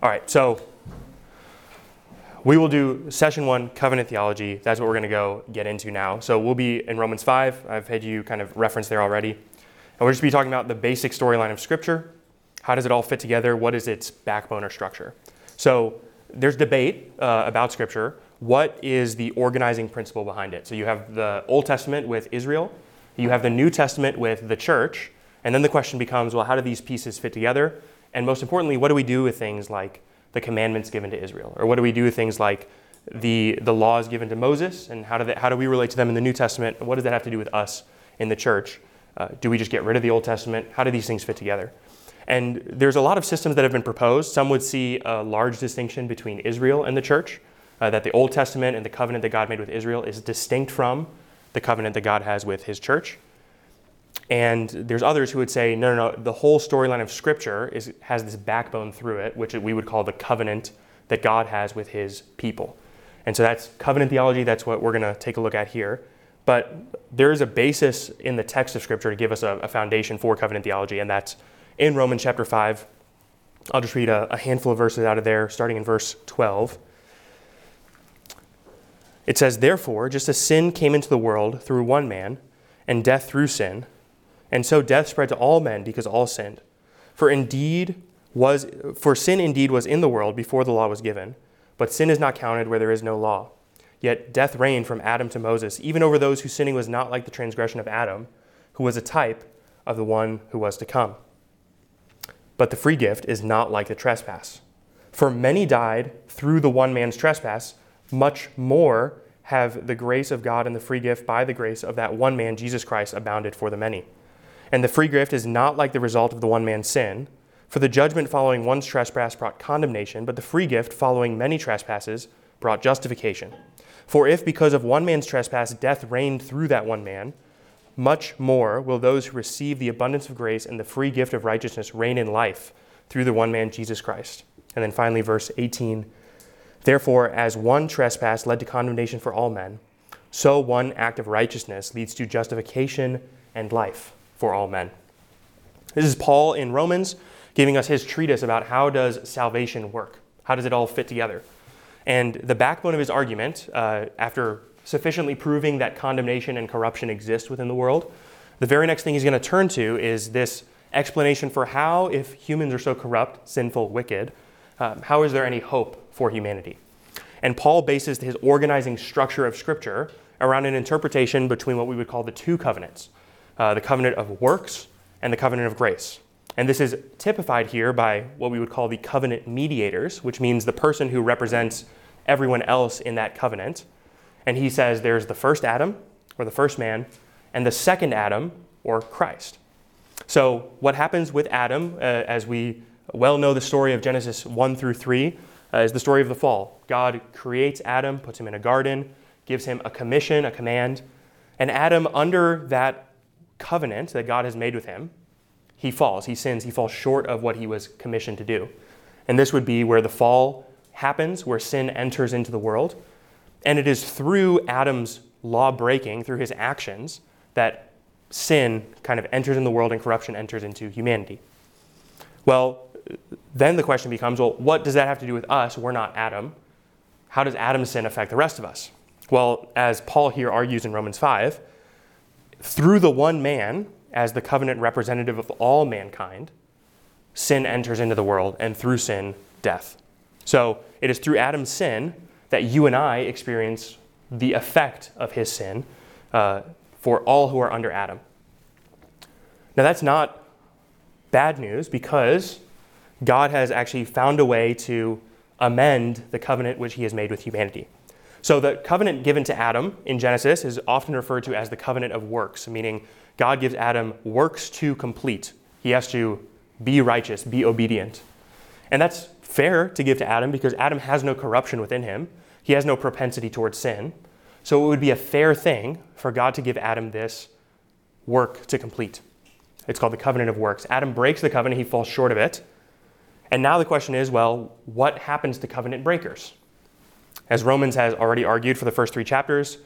All right, so we will do session one, covenant theology. That's what we're going to go get into now. So we'll be in Romans 5. I've had you kind of reference there already. And we'll just be talking about the basic storyline of Scripture. How does it all fit together? What is its backbone or structure? So there's debate uh, about Scripture. What is the organizing principle behind it? So you have the Old Testament with Israel, you have the New Testament with the church, and then the question becomes well, how do these pieces fit together? And most importantly, what do we do with things like the commandments given to Israel? Or what do we do with things like the, the laws given to Moses? And how do, they, how do we relate to them in the New Testament? And what does that have to do with us in the church? Uh, do we just get rid of the Old Testament? How do these things fit together? And there's a lot of systems that have been proposed. Some would see a large distinction between Israel and the church, uh, that the Old Testament and the covenant that God made with Israel is distinct from the covenant that God has with his church. And there's others who would say, no, no, no, the whole storyline of Scripture is, has this backbone through it, which we would call the covenant that God has with his people. And so that's covenant theology, that's what we're going to take a look at here. But there is a basis in the text of Scripture to give us a, a foundation for covenant theology, and that's in Romans chapter 5. I'll just read a, a handful of verses out of there, starting in verse 12. It says, Therefore, just as sin came into the world through one man, and death through sin, and so death spread to all men because all sinned. For indeed was for sin indeed was in the world before the law was given, but sin is not counted where there is no law. Yet death reigned from Adam to Moses, even over those whose sinning was not like the transgression of Adam, who was a type of the one who was to come. But the free gift is not like the trespass. For many died through the one man's trespass, much more have the grace of God and the free gift by the grace of that one man, Jesus Christ, abounded for the many. And the free gift is not like the result of the one man's sin. For the judgment following one's trespass brought condemnation, but the free gift following many trespasses brought justification. For if because of one man's trespass death reigned through that one man, much more will those who receive the abundance of grace and the free gift of righteousness reign in life through the one man, Jesus Christ. And then finally, verse 18 Therefore, as one trespass led to condemnation for all men, so one act of righteousness leads to justification and life for all men. This is Paul in Romans giving us his treatise about how does salvation work? How does it all fit together? And the backbone of his argument, uh, after sufficiently proving that condemnation and corruption exist within the world, the very next thing he's going to turn to is this explanation for how, if humans are so corrupt, sinful, wicked, um, how is there any hope for humanity? And Paul bases his organizing structure of Scripture around an interpretation between what we would call the two covenants uh, the covenant of works and the covenant of grace. And this is typified here by what we would call the covenant mediators, which means the person who represents everyone else in that covenant. And he says there's the first Adam, or the first man, and the second Adam, or Christ. So, what happens with Adam, uh, as we well know the story of Genesis 1 through 3, uh, is the story of the fall. God creates Adam, puts him in a garden, gives him a commission, a command, and Adam, under that covenant that God has made with him, he falls, he sins, he falls short of what he was commissioned to do. And this would be where the fall happens, where sin enters into the world. And it is through Adam's law breaking, through his actions, that sin kind of enters in the world and corruption enters into humanity. Well, then the question becomes well, what does that have to do with us? We're not Adam. How does Adam's sin affect the rest of us? Well, as Paul here argues in Romans 5, through the one man, as the covenant representative of all mankind, sin enters into the world, and through sin, death. So it is through Adam's sin that you and I experience the effect of his sin uh, for all who are under Adam. Now, that's not bad news because God has actually found a way to amend the covenant which he has made with humanity. So the covenant given to Adam in Genesis is often referred to as the covenant of works, meaning God gives Adam works to complete. He has to be righteous, be obedient. And that's fair to give to Adam because Adam has no corruption within him. He has no propensity towards sin. So it would be a fair thing for God to give Adam this work to complete. It's called the covenant of works. Adam breaks the covenant, he falls short of it. And now the question is well, what happens to covenant breakers? As Romans has already argued for the first three chapters,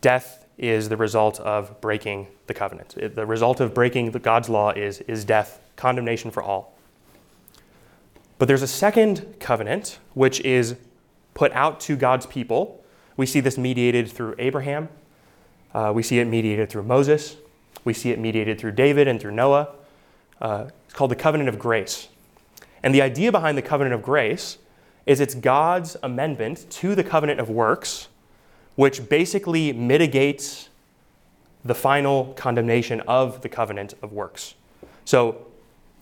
death is the result of breaking the covenant. The result of breaking God's law is, is death, condemnation for all. But there's a second covenant, which is put out to God's people. We see this mediated through Abraham. Uh, we see it mediated through Moses. We see it mediated through David and through Noah. Uh, it's called the covenant of grace. And the idea behind the covenant of grace is it's God's amendment to the covenant of works, which basically mitigates the final condemnation of the covenant of works. So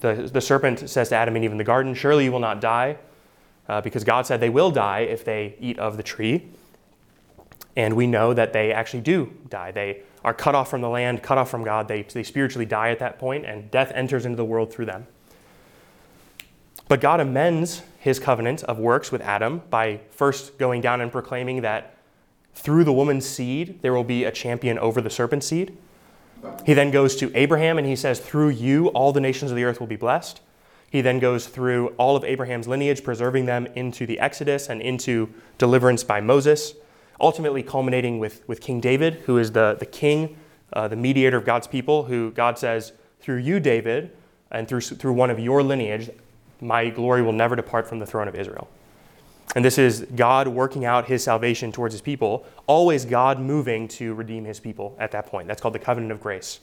the, the serpent says to Adam and Eve in the garden, Surely you will not die, uh, because God said they will die if they eat of the tree. And we know that they actually do die. They are cut off from the land, cut off from God. They, they spiritually die at that point, and death enters into the world through them. But God amends his covenant of works with Adam by first going down and proclaiming that through the woman's seed there will be a champion over the serpent's seed. He then goes to Abraham and he says, Through you, all the nations of the earth will be blessed. He then goes through all of Abraham's lineage, preserving them into the Exodus and into deliverance by Moses, ultimately culminating with, with King David, who is the, the king, uh, the mediator of God's people, who God says, Through you, David, and through, through one of your lineage, my glory will never depart from the throne of Israel. And this is God working out his salvation towards his people, always God moving to redeem his people at that point. That's called the covenant of grace.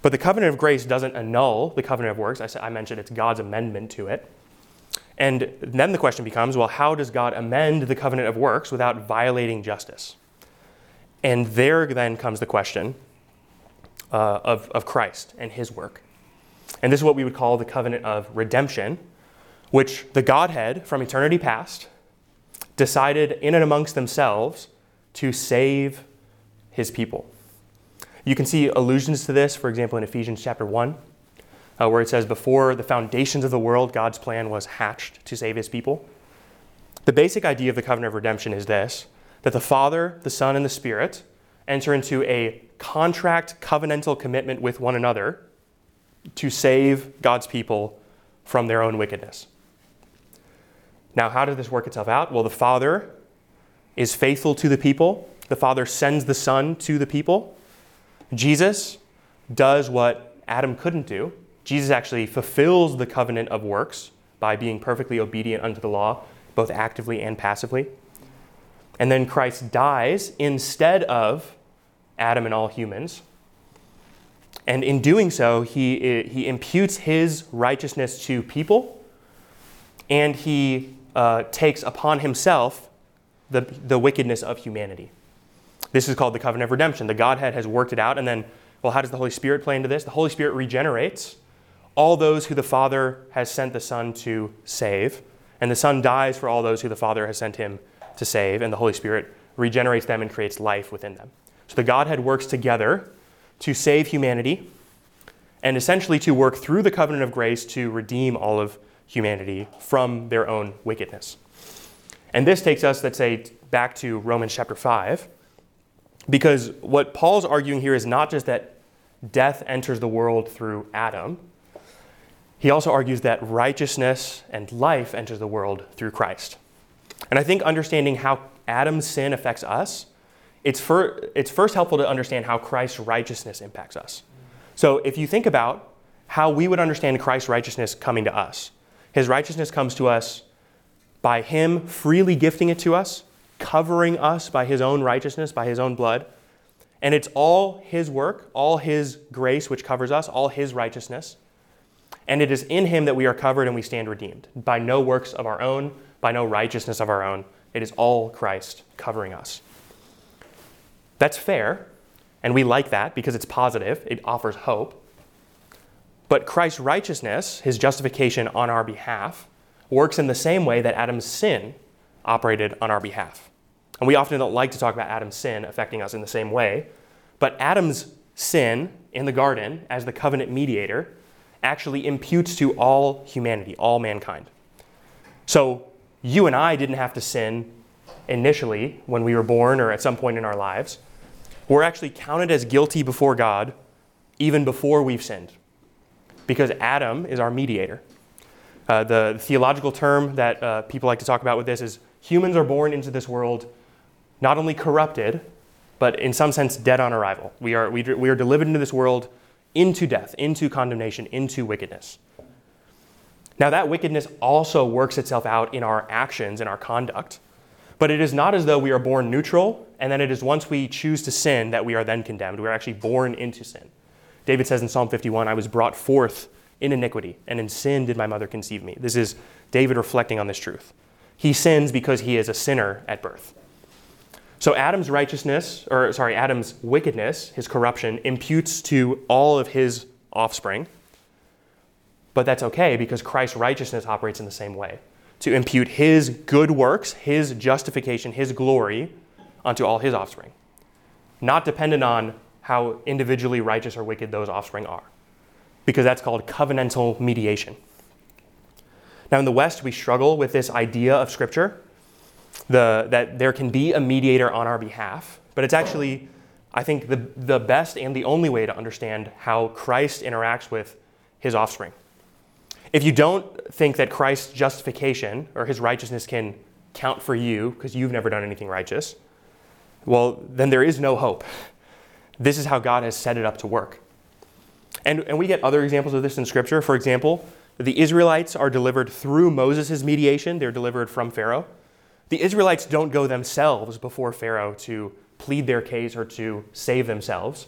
But the covenant of grace doesn't annul the covenant of works. I, I mentioned it's God's amendment to it. And then the question becomes well, how does God amend the covenant of works without violating justice? And there then comes the question uh, of, of Christ and his work. And this is what we would call the covenant of redemption, which the Godhead from eternity past decided in and amongst themselves to save his people. You can see allusions to this, for example, in Ephesians chapter 1, uh, where it says, Before the foundations of the world, God's plan was hatched to save his people. The basic idea of the covenant of redemption is this that the Father, the Son, and the Spirit enter into a contract covenantal commitment with one another to save God's people from their own wickedness. Now, how does this work itself out? Well, the Father is faithful to the people, the Father sends the Son to the people. Jesus does what Adam couldn't do. Jesus actually fulfills the covenant of works by being perfectly obedient unto the law, both actively and passively. And then Christ dies instead of Adam and all humans and in doing so, he, he imputes his righteousness to people and he uh, takes upon himself the, the wickedness of humanity. This is called the covenant of redemption. The Godhead has worked it out, and then, well, how does the Holy Spirit play into this? The Holy Spirit regenerates all those who the Father has sent the Son to save, and the Son dies for all those who the Father has sent him to save, and the Holy Spirit regenerates them and creates life within them. So the Godhead works together to save humanity and essentially to work through the covenant of grace to redeem all of humanity from their own wickedness. And this takes us, let's say, back to Romans chapter 5, because what Paul's arguing here is not just that death enters the world through Adam, he also argues that righteousness and life enters the world through Christ. And I think understanding how Adam's sin affects us it's, for, it's first helpful to understand how Christ's righteousness impacts us. So if you think about how we would understand Christ's righteousness coming to us, his righteousness comes to us by him freely gifting it to us, covering us by his own righteousness, by his own blood. And it's all his work, all his grace which covers us, all his righteousness. And it is in him that we are covered and we stand redeemed, by no works of our own, by no righteousness of our own. It is all Christ covering us. That's fair, and we like that because it's positive, it offers hope. But Christ's righteousness, his justification on our behalf, works in the same way that Adam's sin operated on our behalf. And we often don't like to talk about Adam's sin affecting us in the same way, but Adam's sin in the garden as the covenant mediator actually imputes to all humanity, all mankind. So you and I didn't have to sin initially when we were born or at some point in our lives, we're actually counted as guilty before God even before we've sinned because Adam is our mediator. Uh, the theological term that uh, people like to talk about with this is humans are born into this world not only corrupted, but in some sense dead on arrival. We are, we, we are delivered into this world into death, into condemnation, into wickedness. Now, that wickedness also works itself out in our actions, in our conduct. But it is not as though we are born neutral, and then it is once we choose to sin that we are then condemned. We are actually born into sin. David says in Psalm 51, I was brought forth in iniquity, and in sin did my mother conceive me. This is David reflecting on this truth. He sins because he is a sinner at birth. So Adam's righteousness, or sorry, Adam's wickedness, his corruption, imputes to all of his offspring. But that's okay because Christ's righteousness operates in the same way to impute his good works, his justification, his glory unto all his offspring, not dependent on how individually righteous or wicked those offspring are, because that's called covenantal mediation. Now, in the West, we struggle with this idea of Scripture the, that there can be a mediator on our behalf, but it's actually, I think, the, the best and the only way to understand how Christ interacts with his offspring. If you don't think that Christ's justification or his righteousness can count for you because you've never done anything righteous, well, then there is no hope. This is how God has set it up to work. And, and we get other examples of this in Scripture. For example, the Israelites are delivered through Moses' mediation, they're delivered from Pharaoh. The Israelites don't go themselves before Pharaoh to plead their case or to save themselves.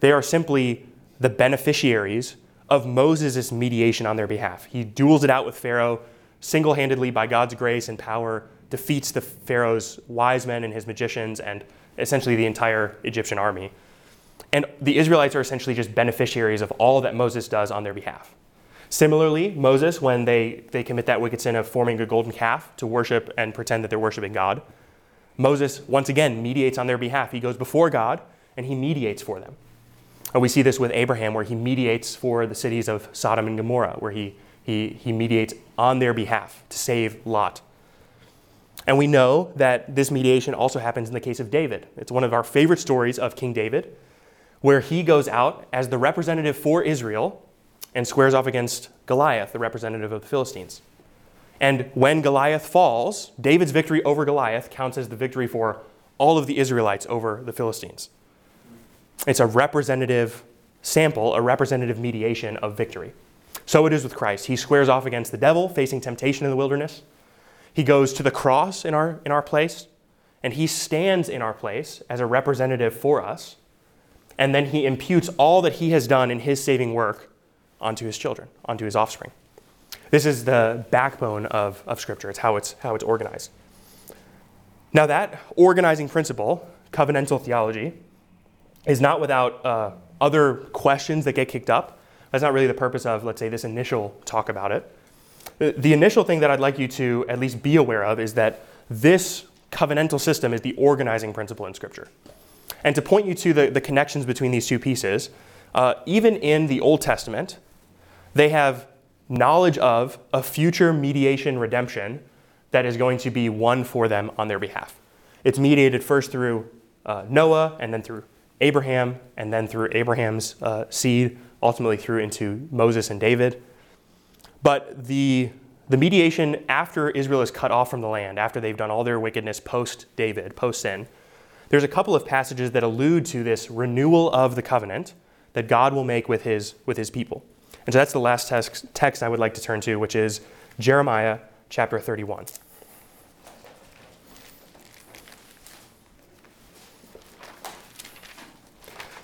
They are simply the beneficiaries of Moses' mediation on their behalf. He duels it out with Pharaoh single handedly by God's grace and power, defeats the Pharaoh's wise men and his magicians, and essentially the entire Egyptian army. And the Israelites are essentially just beneficiaries of all that Moses does on their behalf. Similarly, Moses, when they, they commit that wicked sin of forming a golden calf to worship and pretend that they're worshiping God, Moses once again mediates on their behalf. He goes before God and he mediates for them. We see this with Abraham, where he mediates for the cities of Sodom and Gomorrah, where he, he, he mediates on their behalf to save Lot. And we know that this mediation also happens in the case of David. It's one of our favorite stories of King David, where he goes out as the representative for Israel and squares off against Goliath, the representative of the Philistines. And when Goliath falls, David's victory over Goliath counts as the victory for all of the Israelites over the Philistines. It's a representative sample, a representative mediation of victory. So it is with Christ. He squares off against the devil, facing temptation in the wilderness. He goes to the cross in our, in our place, and he stands in our place as a representative for us. And then he imputes all that he has done in his saving work onto his children, onto his offspring. This is the backbone of, of Scripture. It's how, it's how it's organized. Now, that organizing principle, covenantal theology, is not without uh, other questions that get kicked up. That's not really the purpose of, let's say, this initial talk about it. The, initial thing that I'd like you to at least be aware of is that this covenantal system is the organizing principle in Scripture. And to point you to the, the connections between these two pieces, uh, even in the Old Testament, they have knowledge of a future mediation redemption that is going to be won for them on their behalf. It's mediated first through uh, Noah and then through Abraham, and then through Abraham's uh, seed, ultimately through into Moses and David. But the, the mediation after Israel is cut off from the land, after they've done all their wickedness post David, post sin, there's a couple of passages that allude to this renewal of the covenant that God will make with his, with his people. And so that's the last text, text I would like to turn to, which is Jeremiah chapter 31.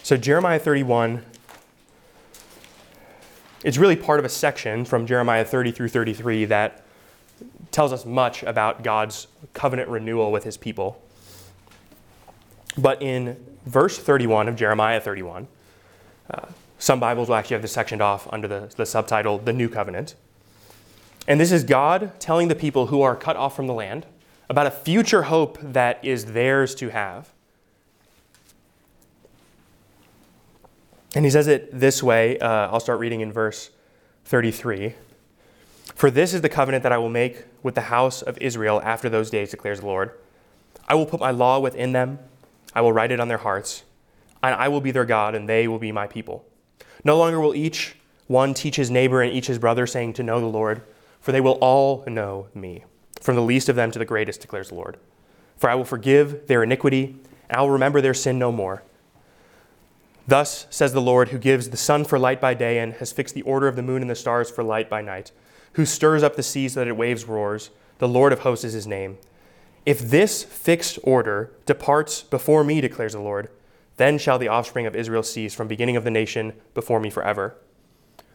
So, Jeremiah 31 is really part of a section from Jeremiah 30 through 33 that tells us much about God's covenant renewal with his people. But in verse 31 of Jeremiah 31, uh, some Bibles will actually have this sectioned off under the, the subtitle, The New Covenant. And this is God telling the people who are cut off from the land about a future hope that is theirs to have. And he says it this way. Uh, I'll start reading in verse 33. For this is the covenant that I will make with the house of Israel after those days, declares the Lord. I will put my law within them, I will write it on their hearts, and I will be their God, and they will be my people. No longer will each one teach his neighbor and each his brother, saying, To know the Lord, for they will all know me, from the least of them to the greatest, declares the Lord. For I will forgive their iniquity, and I will remember their sin no more. Thus says the Lord, who gives the sun for light by day and has fixed the order of the moon and the stars for light by night, who stirs up the sea so that it waves roars. The Lord of hosts is his name. If this fixed order departs before me, declares the Lord, then shall the offspring of Israel cease from beginning of the nation before me forever.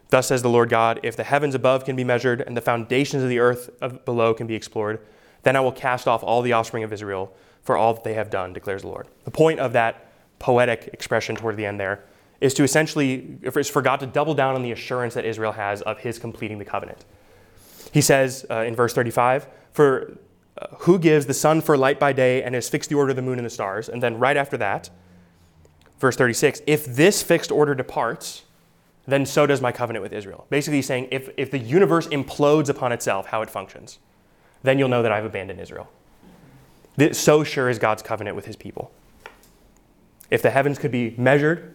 Thus says the Lord God, if the heavens above can be measured and the foundations of the earth below can be explored, then I will cast off all the offspring of Israel for all that they have done, declares the Lord. The point of that poetic expression toward the end there is to essentially, is for God to double down on the assurance that Israel has of his completing the covenant. He says uh, in verse 35, For uh, who gives the sun for light by day and has fixed the order of the moon and the stars? And then right after that, verse 36, if this fixed order departs, then so does my covenant with Israel. Basically, he's saying if, if the universe implodes upon itself, how it functions, then you'll know that I've abandoned Israel. So sure is God's covenant with his people. If the heavens could be measured,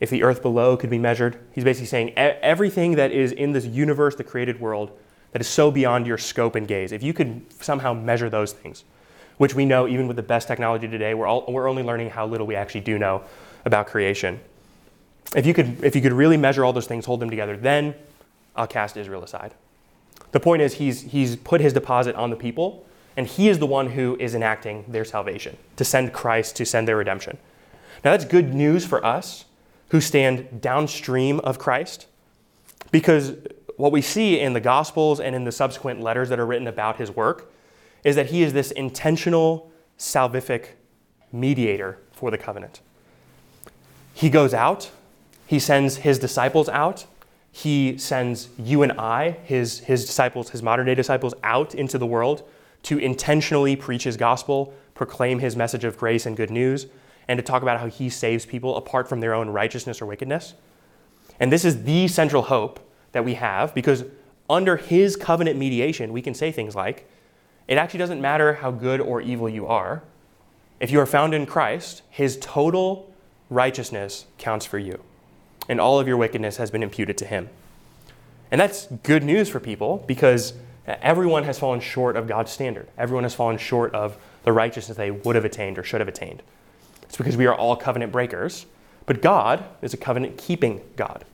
if the earth below could be measured, he's basically saying everything that is in this universe, the created world, that is so beyond your scope and gaze, if you could somehow measure those things, which we know even with the best technology today, we're, all, we're only learning how little we actually do know about creation. If you, could, if you could really measure all those things, hold them together, then I'll cast Israel aside. The point is, he's, he's put his deposit on the people, and he is the one who is enacting their salvation, to send Christ, to send their redemption. Now, that's good news for us who stand downstream of Christ, because what we see in the Gospels and in the subsequent letters that are written about his work is that he is this intentional, salvific mediator for the covenant. He goes out, he sends his disciples out, he sends you and I, his, his disciples, his modern day disciples, out into the world to intentionally preach his gospel, proclaim his message of grace and good news, and to talk about how he saves people apart from their own righteousness or wickedness. And this is the central hope that we have because under his covenant mediation, we can say things like, it actually doesn't matter how good or evil you are. If you are found in Christ, his total righteousness counts for you, and all of your wickedness has been imputed to him. And that's good news for people because everyone has fallen short of God's standard. Everyone has fallen short of the righteousness they would have attained or should have attained. It's because we are all covenant breakers, but God is a covenant keeping God.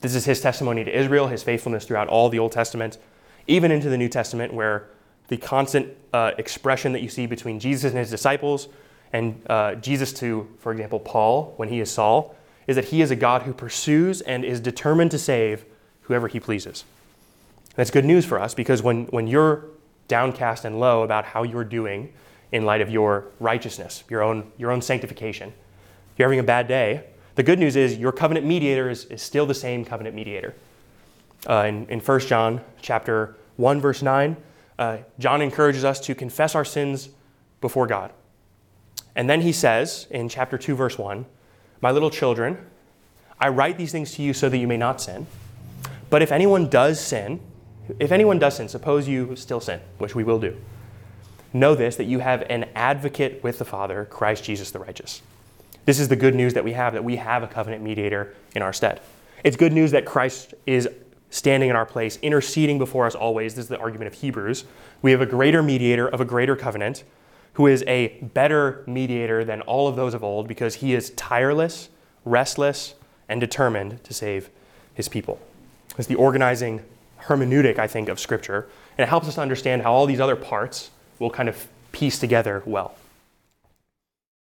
This is his testimony to Israel, his faithfulness throughout all the Old Testament, even into the New Testament, where the constant uh, expression that you see between Jesus and his disciples and uh, Jesus to, for example, Paul when he is Saul, is that he is a God who pursues and is determined to save whoever he pleases. That's good news for us because when, when you're downcast and low about how you're doing in light of your righteousness, your own, your own sanctification, if you're having a bad day, the good news is your covenant mediator is, is still the same covenant mediator. Uh, in, in 1 John chapter 1, verse 9, uh, John encourages us to confess our sins before God. And then he says in chapter 2, verse 1, My little children, I write these things to you so that you may not sin. But if anyone does sin, if anyone does sin, suppose you still sin, which we will do, know this that you have an advocate with the Father, Christ Jesus the righteous. This is the good news that we have that we have a covenant mediator in our stead. It's good news that Christ is standing in our place, interceding before us always. This is the argument of Hebrews. We have a greater mediator of a greater covenant who is a better mediator than all of those of old because he is tireless, restless, and determined to save his people. It's the organizing hermeneutic, I think, of Scripture, and it helps us understand how all these other parts will kind of piece together well.